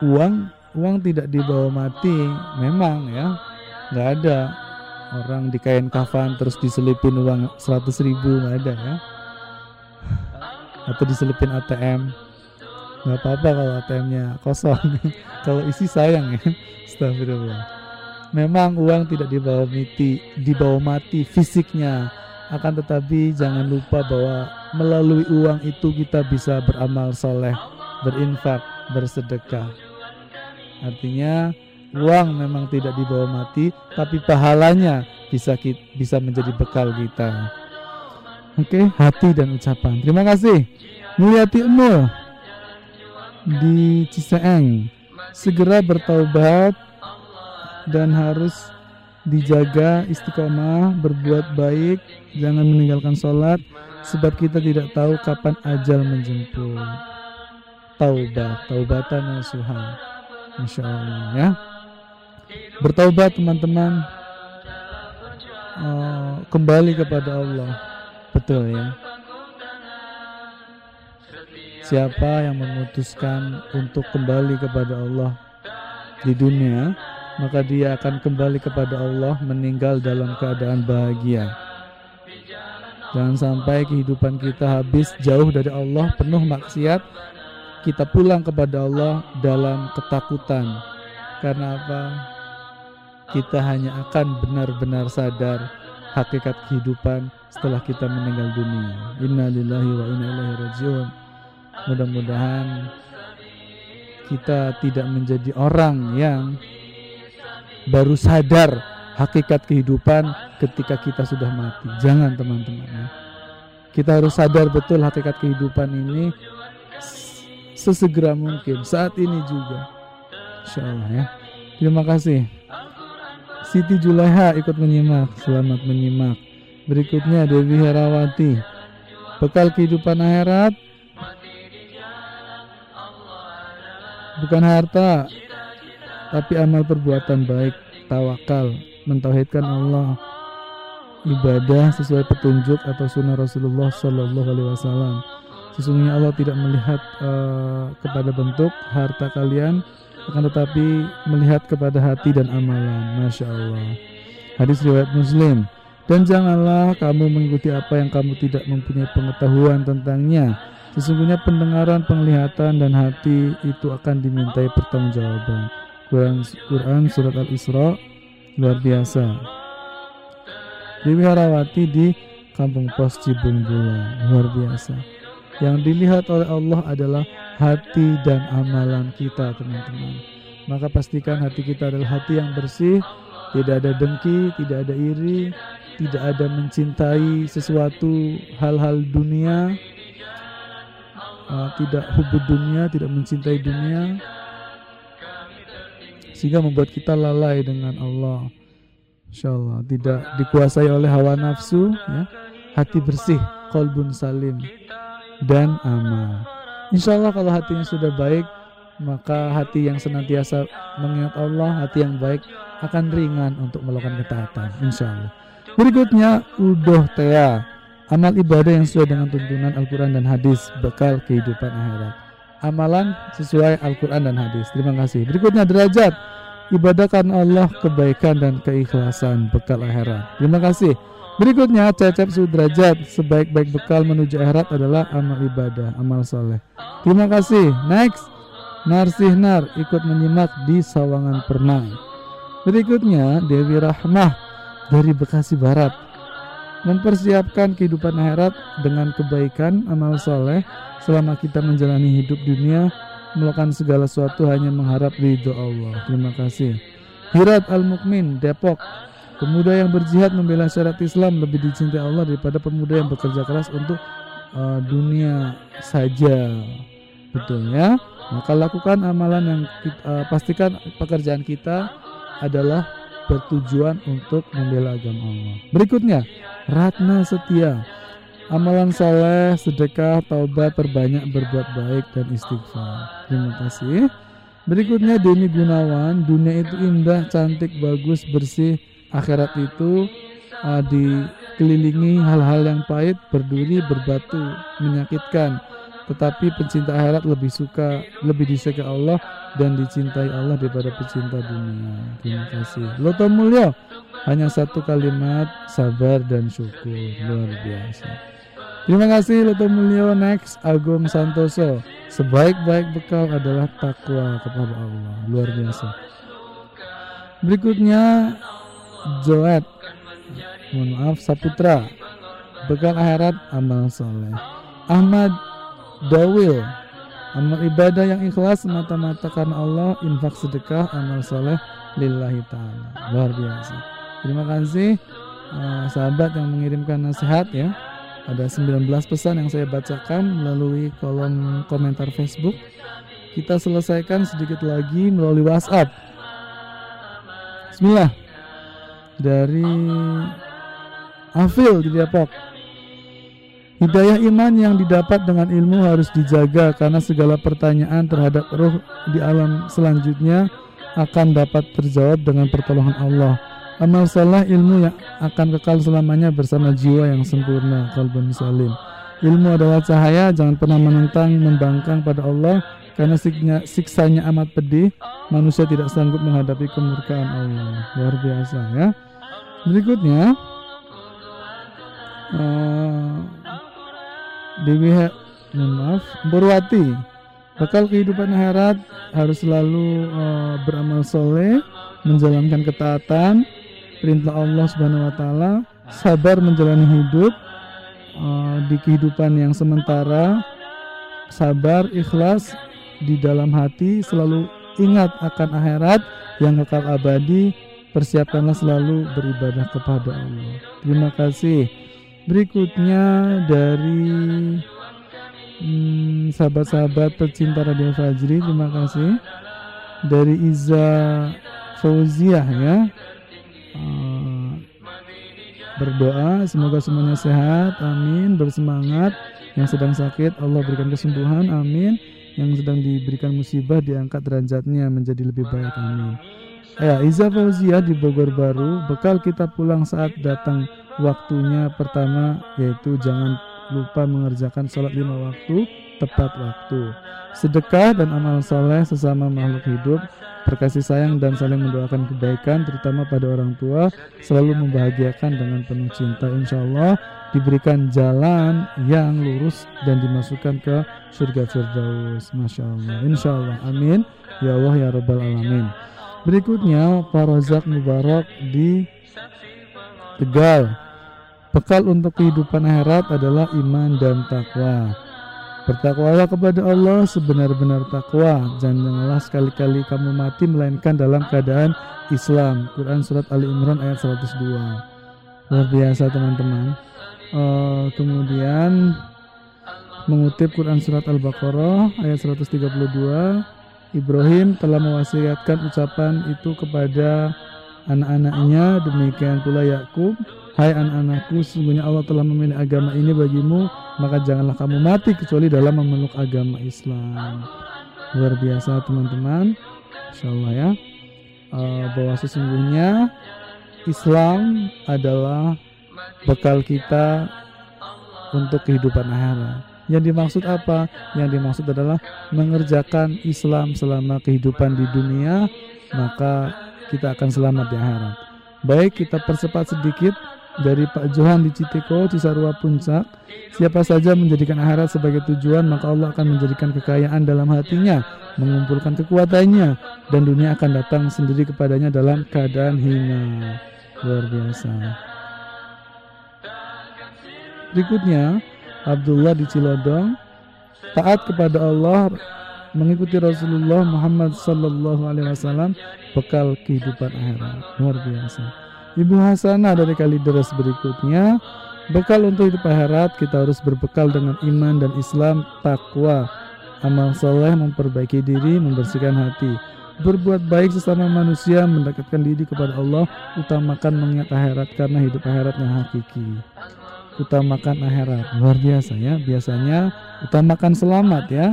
Uang Uang tidak dibawa mati. Memang ya. Nggak ada. Orang di kain kafan terus diselipin uang 100 ribu nggak ada ya. Atau diselipin ATM nggak apa-apa kalau ATM-nya kosong. Kalau isi sayang ya. Astagfirullah. Memang uang tidak dibawa mati dibawa mati fisiknya. Akan tetapi jangan lupa bahwa melalui uang itu kita bisa beramal soleh berinfak bersedekah. Artinya uang memang tidak dibawa mati tapi pahalanya bisa bisa menjadi bekal kita. Oke hati dan ucapan. Terima kasih. Mulyati Emul di Ciseeng. Segera bertaubat dan harus dijaga istiqomah berbuat baik jangan meninggalkan sholat sebab kita tidak tahu kapan ajal menjemput. Taubat taubatan nasuha Insya Allah ya. Bertaubat teman-teman. Uh, kembali kepada Allah. Betul ya siapa yang memutuskan untuk kembali kepada Allah di dunia maka dia akan kembali kepada Allah meninggal dalam keadaan bahagia jangan sampai kehidupan kita habis jauh dari Allah penuh maksiat kita pulang kepada Allah dalam ketakutan karena apa kita hanya akan benar-benar sadar hakikat kehidupan setelah kita meninggal dunia. Innalillahi wa inna ilaihi rajiun. Mudah-mudahan kita tidak menjadi orang yang baru sadar hakikat kehidupan ketika kita sudah mati. Jangan teman-teman ya. Kita harus sadar betul hakikat kehidupan ini sesegera mungkin saat ini juga. Insya Allah ya. Terima kasih. Siti Juleha ikut menyimak. Selamat menyimak. Berikutnya Dewi Herawati. Bekal kehidupan akhirat bukan harta tapi amal perbuatan baik, tawakal, mentauhidkan Allah, ibadah sesuai petunjuk atau sunnah Rasulullah Shallallahu Alaihi Wasallam. Sesungguhnya Allah tidak melihat uh, kepada bentuk harta kalian, akan tetapi melihat kepada hati dan amalan. Masya Allah. Hadis riwayat Muslim. Dan janganlah kamu mengikuti apa yang kamu tidak mempunyai pengetahuan tentangnya. Sesungguhnya pendengaran, penglihatan, dan hati itu akan dimintai pertanggungjawaban. Quran, Quran Surat Al-Isra luar biasa. Dewi Harawati di Kampung Pos Cibung Bula luar biasa. Yang dilihat oleh Allah adalah hati dan amalan kita teman-teman. Maka pastikan hati kita adalah hati yang bersih, tidak ada dengki, tidak ada iri, tidak ada mencintai sesuatu hal-hal dunia, uh, tidak hubud dunia, tidak mencintai dunia, sehingga membuat kita lalai dengan Allah. Insya Allah tidak dikuasai oleh hawa nafsu, ya. hati bersih, kolbun salim, dan amal. Insya Allah kalau hatinya sudah baik, maka hati yang senantiasa mengingat Allah, hati yang baik akan ringan untuk melakukan ketaatan. Insya Allah. Berikutnya udoh tea Amal ibadah yang sesuai dengan tuntunan Al-Quran dan hadis Bekal kehidupan akhirat. Amalan sesuai Al-Quran dan hadis. Terima kasih. Berikutnya derajat. Ibadah karena Allah kebaikan dan keikhlasan Bekal akhirat. Terima kasih. Berikutnya cecep sudrajat Sebaik-baik bekal menuju akhirat adalah amal ibadah Amal soleh. Terima kasih. Next. Narsihnar ikut menyimak di Sawangan Pernah. Berikutnya Dewi Rahmah dari Bekasi Barat mempersiapkan kehidupan akhirat dengan kebaikan amal soleh selama kita menjalani hidup dunia melakukan segala sesuatu hanya mengharap ridho Allah. Terima kasih. Hirat Al Mukmin Depok. Pemuda yang berjihad membela syariat Islam lebih dicintai Allah daripada pemuda yang bekerja keras untuk uh, dunia saja. Betul ya? Maka lakukan amalan yang kita, uh, pastikan pekerjaan kita adalah bertujuan untuk membela agama Allah. Berikutnya, Ratna Setia. Amalan soleh, sedekah, taubat, perbanyak berbuat baik dan istighfar. Terima kasih. Berikutnya Denny Gunawan, dunia itu indah, cantik, bagus, bersih. Akhirat itu uh, dikelilingi hal-hal yang pahit, berduri, berbatu, menyakitkan tetapi pencinta akhirat lebih suka lebih disukai Allah dan dicintai Allah daripada pecinta dunia. Terima kasih. Loto Mulyo hanya satu kalimat sabar dan syukur luar biasa. Terima kasih Loto Mulyo next Agung Santoso. Sebaik-baik bekal adalah takwa kepada Allah. Luar biasa. Berikutnya Joet. Mohon maaf Saputra. Bekal akhirat amal soleh. Ahmad Dawil. Amal ibadah yang ikhlas semata-mata karena Allah Infak sedekah, amal soleh Lillahi ta'ala. Luar biasa. Terima kasih uh, Sahabat yang mengirimkan nasihat ya. Ada 19 pesan yang saya bacakan Melalui kolom komentar Facebook. Kita selesaikan sedikit lagi melalui WhatsApp. Bismillah. Dari Afil di Depok Hidayah iman yang didapat dengan ilmu harus dijaga karena segala pertanyaan terhadap roh di alam selanjutnya akan dapat terjawab dengan pertolongan Allah. Amal salah ilmu yang akan kekal selamanya bersama jiwa yang sempurna, kalbun salim. Ilmu adalah cahaya, jangan pernah menentang, membangkang pada Allah karena siksanya amat pedih, manusia tidak sanggup menghadapi kemurkaan Allah. Luar biasa ya. Berikutnya, uh, Dewi maaf Berwati bakal kehidupan akhirat harus selalu uh, beramal soleh menjalankan ketaatan perintah Allah Subhanahu Wa Taala sabar menjalani hidup uh, di kehidupan yang sementara sabar ikhlas di dalam hati selalu ingat akan akhirat yang kekal abadi persiapkanlah selalu beribadah kepada Allah. Terima kasih Berikutnya dari hmm, sahabat-sahabat pecinta Radio Fajri, terima kasih. Dari Iza Fauziah ya. uh, berdoa semoga semuanya sehat amin bersemangat yang sedang sakit Allah berikan kesembuhan amin yang sedang diberikan musibah diangkat derajatnya menjadi lebih baik amin Ya, Iza Fauzia di Bogor Baru, bekal kita pulang saat datang waktunya pertama yaitu jangan lupa mengerjakan sholat lima waktu tepat waktu. Sedekah dan amal soleh sesama makhluk hidup, berkasih sayang dan saling mendoakan kebaikan terutama pada orang tua selalu membahagiakan dengan penuh cinta. Insya Allah diberikan jalan yang lurus dan dimasukkan ke surga Firdaus. Masya Allah Insya Allah Amin. Ya Allah Ya Rabbal Alamin. Berikutnya Pak Razak Mubarak di Tegal. Bekal untuk kehidupan akhirat adalah iman dan takwa. Bertakwalah kepada Allah sebenar-benar takwa. Janganlah sekali-kali kamu mati melainkan dalam keadaan Islam. Quran surat Ali Imran ayat 102. Luar biasa teman-teman. Uh, kemudian mengutip Quran surat Al-Baqarah ayat 132 Ibrahim telah mewasiatkan ucapan itu kepada anak-anaknya demikian pula Yakub Hai anak-anakku sesungguhnya Allah telah memilih agama ini bagimu maka janganlah kamu mati kecuali dalam memeluk agama Islam. Luar biasa teman-teman. Insya Allah ya. Uh, bahwa sesungguhnya Islam adalah bekal kita untuk kehidupan akhirat. Yang dimaksud apa? Yang dimaksud adalah mengerjakan Islam selama kehidupan di dunia, maka kita akan selamat di akhirat. Baik, kita percepat sedikit dari Pak Johan di Citeko, Cisarua Puncak. Siapa saja menjadikan akhirat sebagai tujuan, maka Allah akan menjadikan kekayaan dalam hatinya, mengumpulkan kekuatannya, dan dunia akan datang sendiri kepadanya dalam keadaan hina. Luar biasa. Berikutnya, Abdullah di Cilodong taat kepada Allah mengikuti Rasulullah Muhammad Sallallahu Alaihi Wasallam bekal kehidupan akhirat luar biasa. Ibu Hasanah dari Kalideres berikutnya. Bekal untuk hidup akhirat kita harus berbekal dengan iman dan Islam takwa. Amal soleh memperbaiki diri membersihkan hati. Berbuat baik sesama manusia mendekatkan diri kepada Allah utamakan mengingat akhirat karena hidup akhirat yang hakiki. Utamakan akhirat. Luar biasa ya biasanya utamakan selamat ya.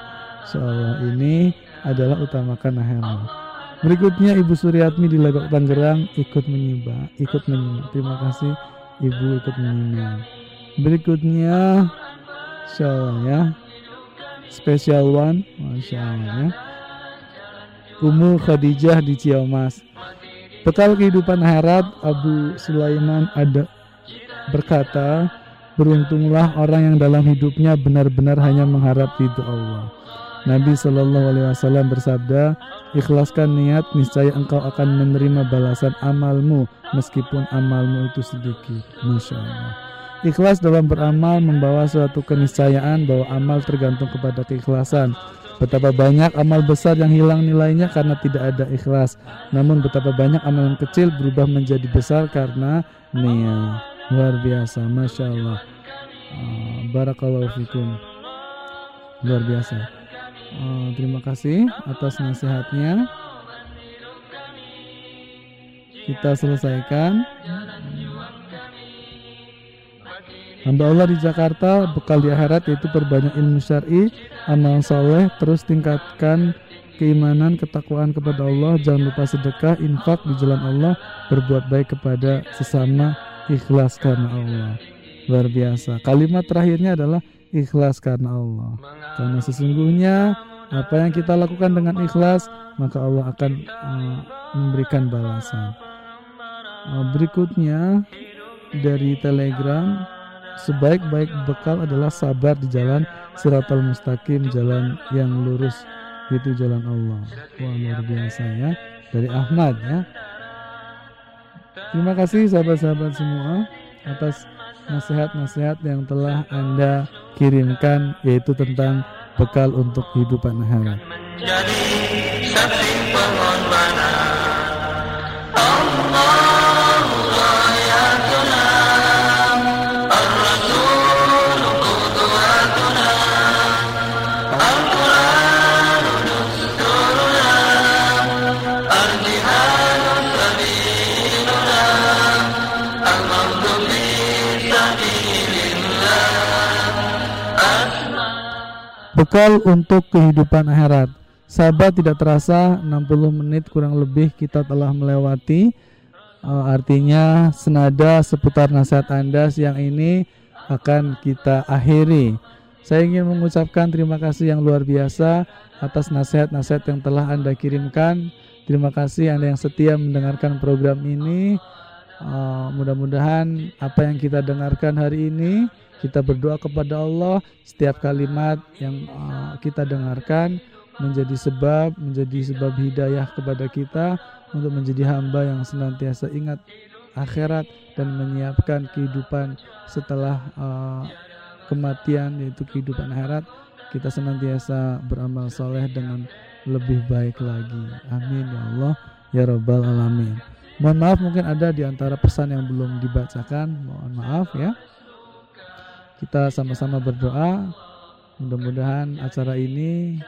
Insya ini adalah utamakan akhirat berikutnya Ibu Suryatmi di Legok Tangerang ikut menyimak ikut menyimak. Terima kasih Ibu ikut menyimak. Berikutnya Insya Allah ya. Special one Masya Allah ya. Umu Khadijah di Ciamas. Bekal kehidupan akhirat Abu Sulaiman ada berkata, beruntunglah orang yang dalam hidupnya benar-benar hanya mengharap ridho Allah. Nabi Shallallahu Alaihi Wasallam bersabda, ikhlaskan niat, niscaya engkau akan menerima balasan amalmu meskipun amalmu itu sedikit. Masya Allah. Ikhlas dalam beramal membawa suatu keniscayaan bahwa amal tergantung kepada keikhlasan. Betapa banyak amal besar yang hilang nilainya karena tidak ada ikhlas. Namun betapa banyak amal yang kecil berubah menjadi besar karena niat luar biasa masya Allah uh, barakallahu fikum luar biasa uh, terima kasih atas nasihatnya kita selesaikan Hamba Allah di Jakarta bekal di akhirat yaitu perbanyak ilmu syar'i, amal soleh, terus tingkatkan keimanan, ketakwaan kepada Allah, jangan lupa sedekah, infak di jalan Allah, berbuat baik kepada sesama, ikhlas karena Allah. Luar biasa. Kalimat terakhirnya adalah ikhlas karena Allah. Karena sesungguhnya apa yang kita lakukan dengan ikhlas, maka Allah akan uh, memberikan balasan. Uh, berikutnya dari Telegram, sebaik-baik bekal adalah sabar di jalan siratal mustaqim, jalan yang lurus itu jalan Allah. Wah luar biasa ya. Dari Ahmad ya. Terima kasih sahabat-sahabat semua atas nasihat-nasihat yang telah Anda kirimkan yaitu tentang bekal untuk kehidupan akhirat. Bekal untuk kehidupan akhirat. Sahabat tidak terasa 60 menit kurang lebih kita telah melewati uh, artinya senada seputar nasihat Anda siang ini akan kita akhiri. Saya ingin mengucapkan terima kasih yang luar biasa atas nasihat-nasihat yang telah Anda kirimkan. Terima kasih Anda yang setia mendengarkan program ini. Uh, mudah-mudahan apa yang kita dengarkan hari ini kita berdoa kepada Allah setiap kalimat yang uh, kita dengarkan menjadi sebab menjadi sebab hidayah kepada kita untuk menjadi hamba yang senantiasa ingat akhirat dan menyiapkan kehidupan setelah uh, kematian yaitu kehidupan akhirat. Kita senantiasa beramal soleh dengan lebih baik lagi. Amin ya Allah ya rabbal alamin. Mohon maaf mungkin ada di antara pesan yang belum dibacakan. Mohon maaf ya kita sama-sama berdoa. Mudah-mudahan acara ini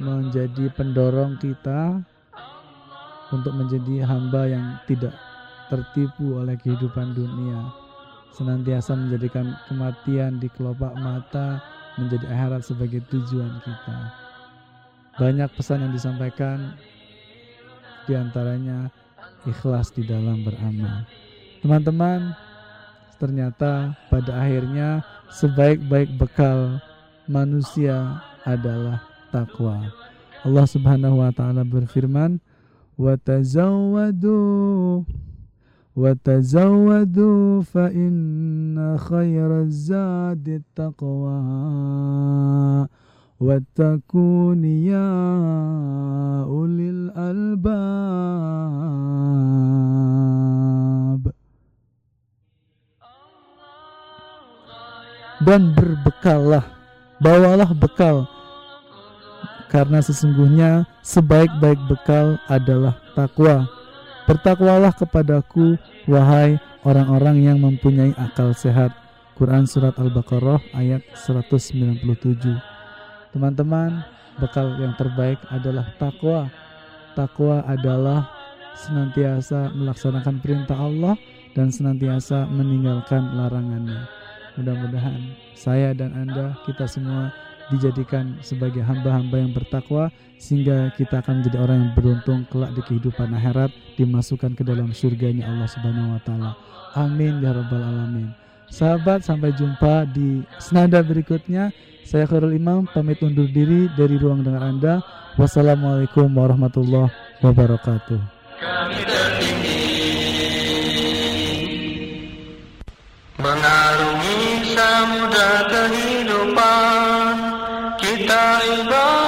menjadi pendorong kita untuk menjadi hamba yang tidak tertipu oleh kehidupan dunia. Senantiasa menjadikan kematian di kelopak mata menjadi akhirat sebagai tujuan kita. Banyak pesan yang disampaikan di antaranya ikhlas di dalam beramal. Teman-teman ternyata pada akhirnya sebaik-baik bekal manusia adalah takwa. Allah Subhanahu wa taala berfirman, "Wa tazawwadu wa tazawwadu fa inna khairaz zadi taqwa wattaqun ya ulil albab." Dan berbekallah, bawalah bekal karena sesungguhnya sebaik-baik bekal adalah takwa. Bertakwalah kepadaku, wahai orang-orang yang mempunyai akal sehat. Quran Surat Al-Baqarah ayat 197 Teman-teman, bekal yang terbaik adalah takwa. Takwa adalah senantiasa melaksanakan perintah Allah dan senantiasa meninggalkan larangannya. Mudah-mudahan saya dan Anda, kita semua dijadikan sebagai hamba-hamba yang bertakwa sehingga kita akan menjadi orang yang beruntung kelak di kehidupan akhirat dimasukkan ke dalam surganya Allah Subhanahu wa taala. Amin ya rabbal alamin. Sahabat sampai jumpa di senada berikutnya. Saya Khairul Imam pamit undur diri dari ruang dengar Anda. Wassalamualaikum warahmatullahi wabarakatuh. Kami mengarungi samudra kehidupan kita ibarat